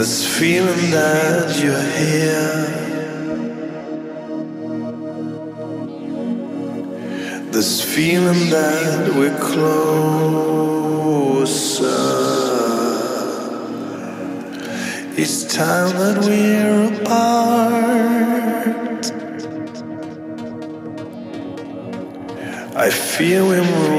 This feeling that you're here. This feeling that we're closer. It's time that we're apart. I feel we're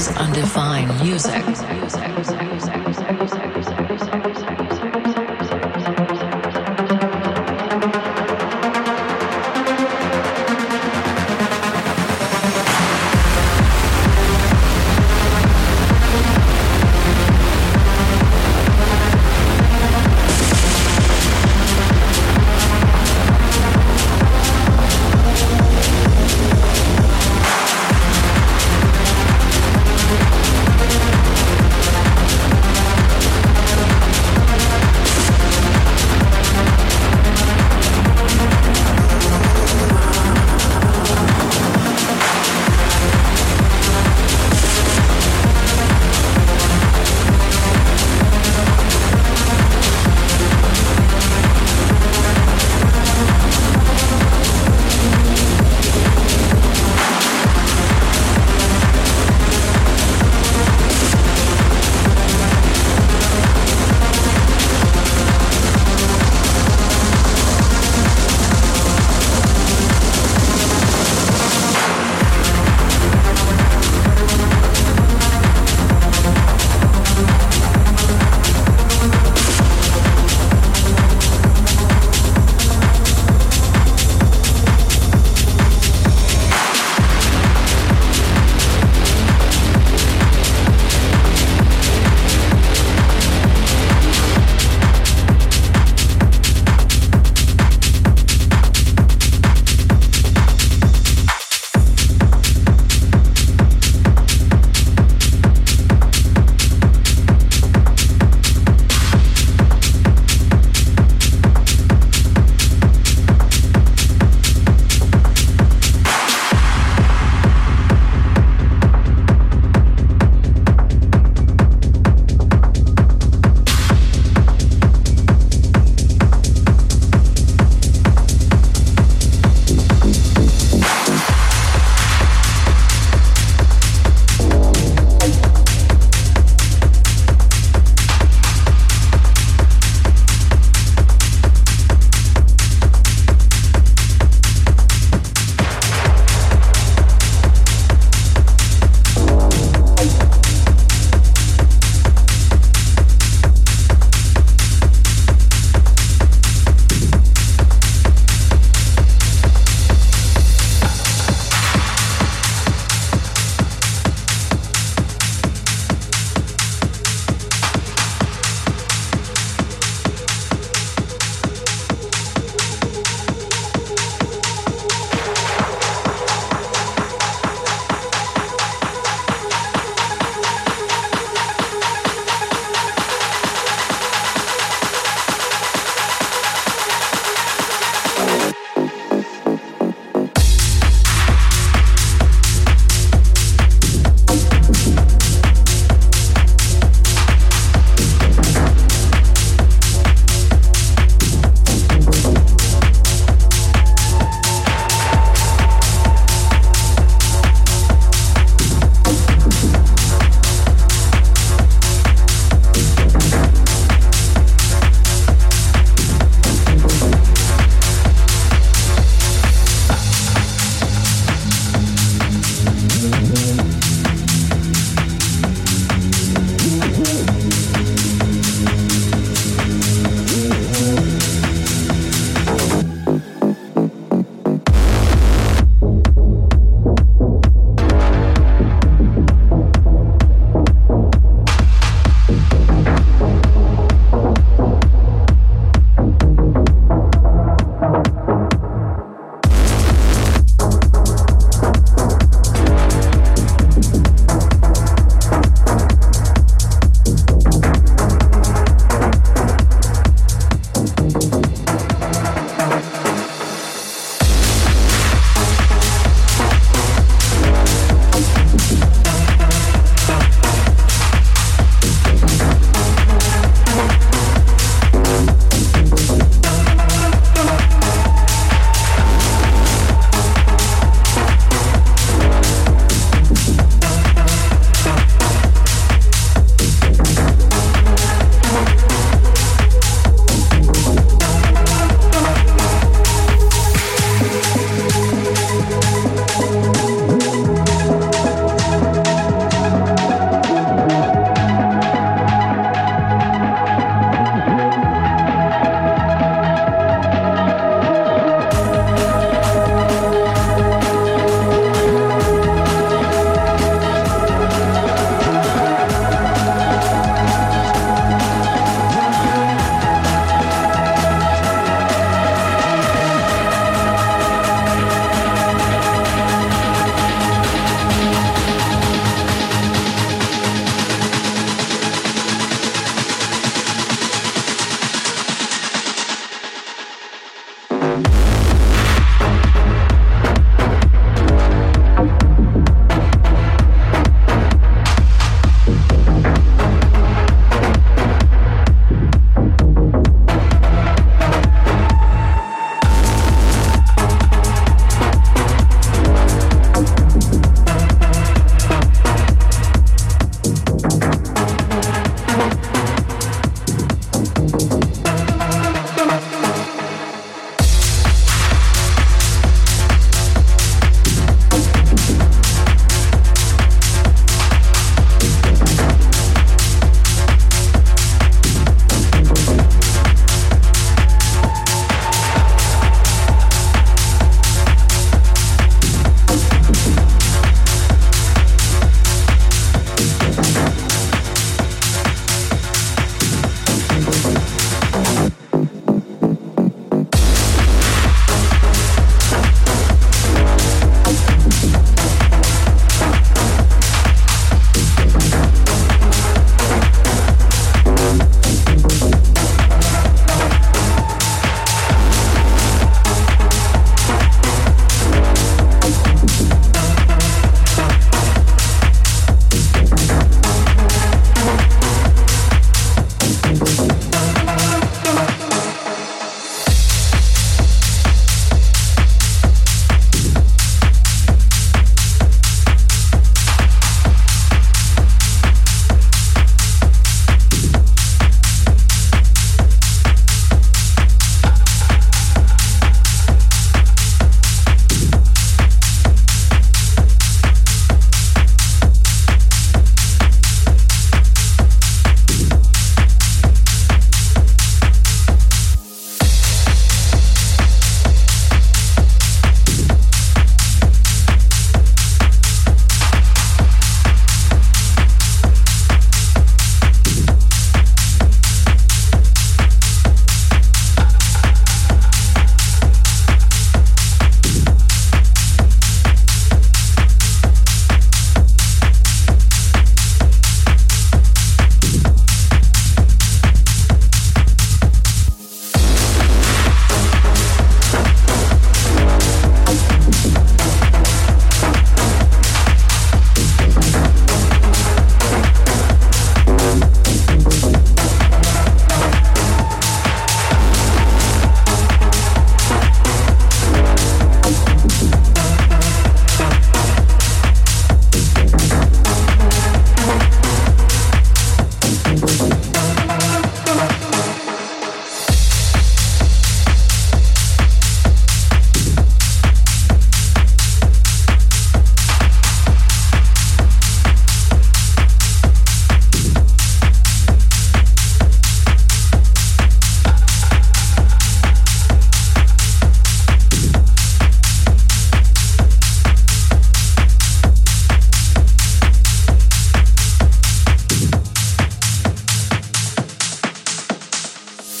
is undefined music.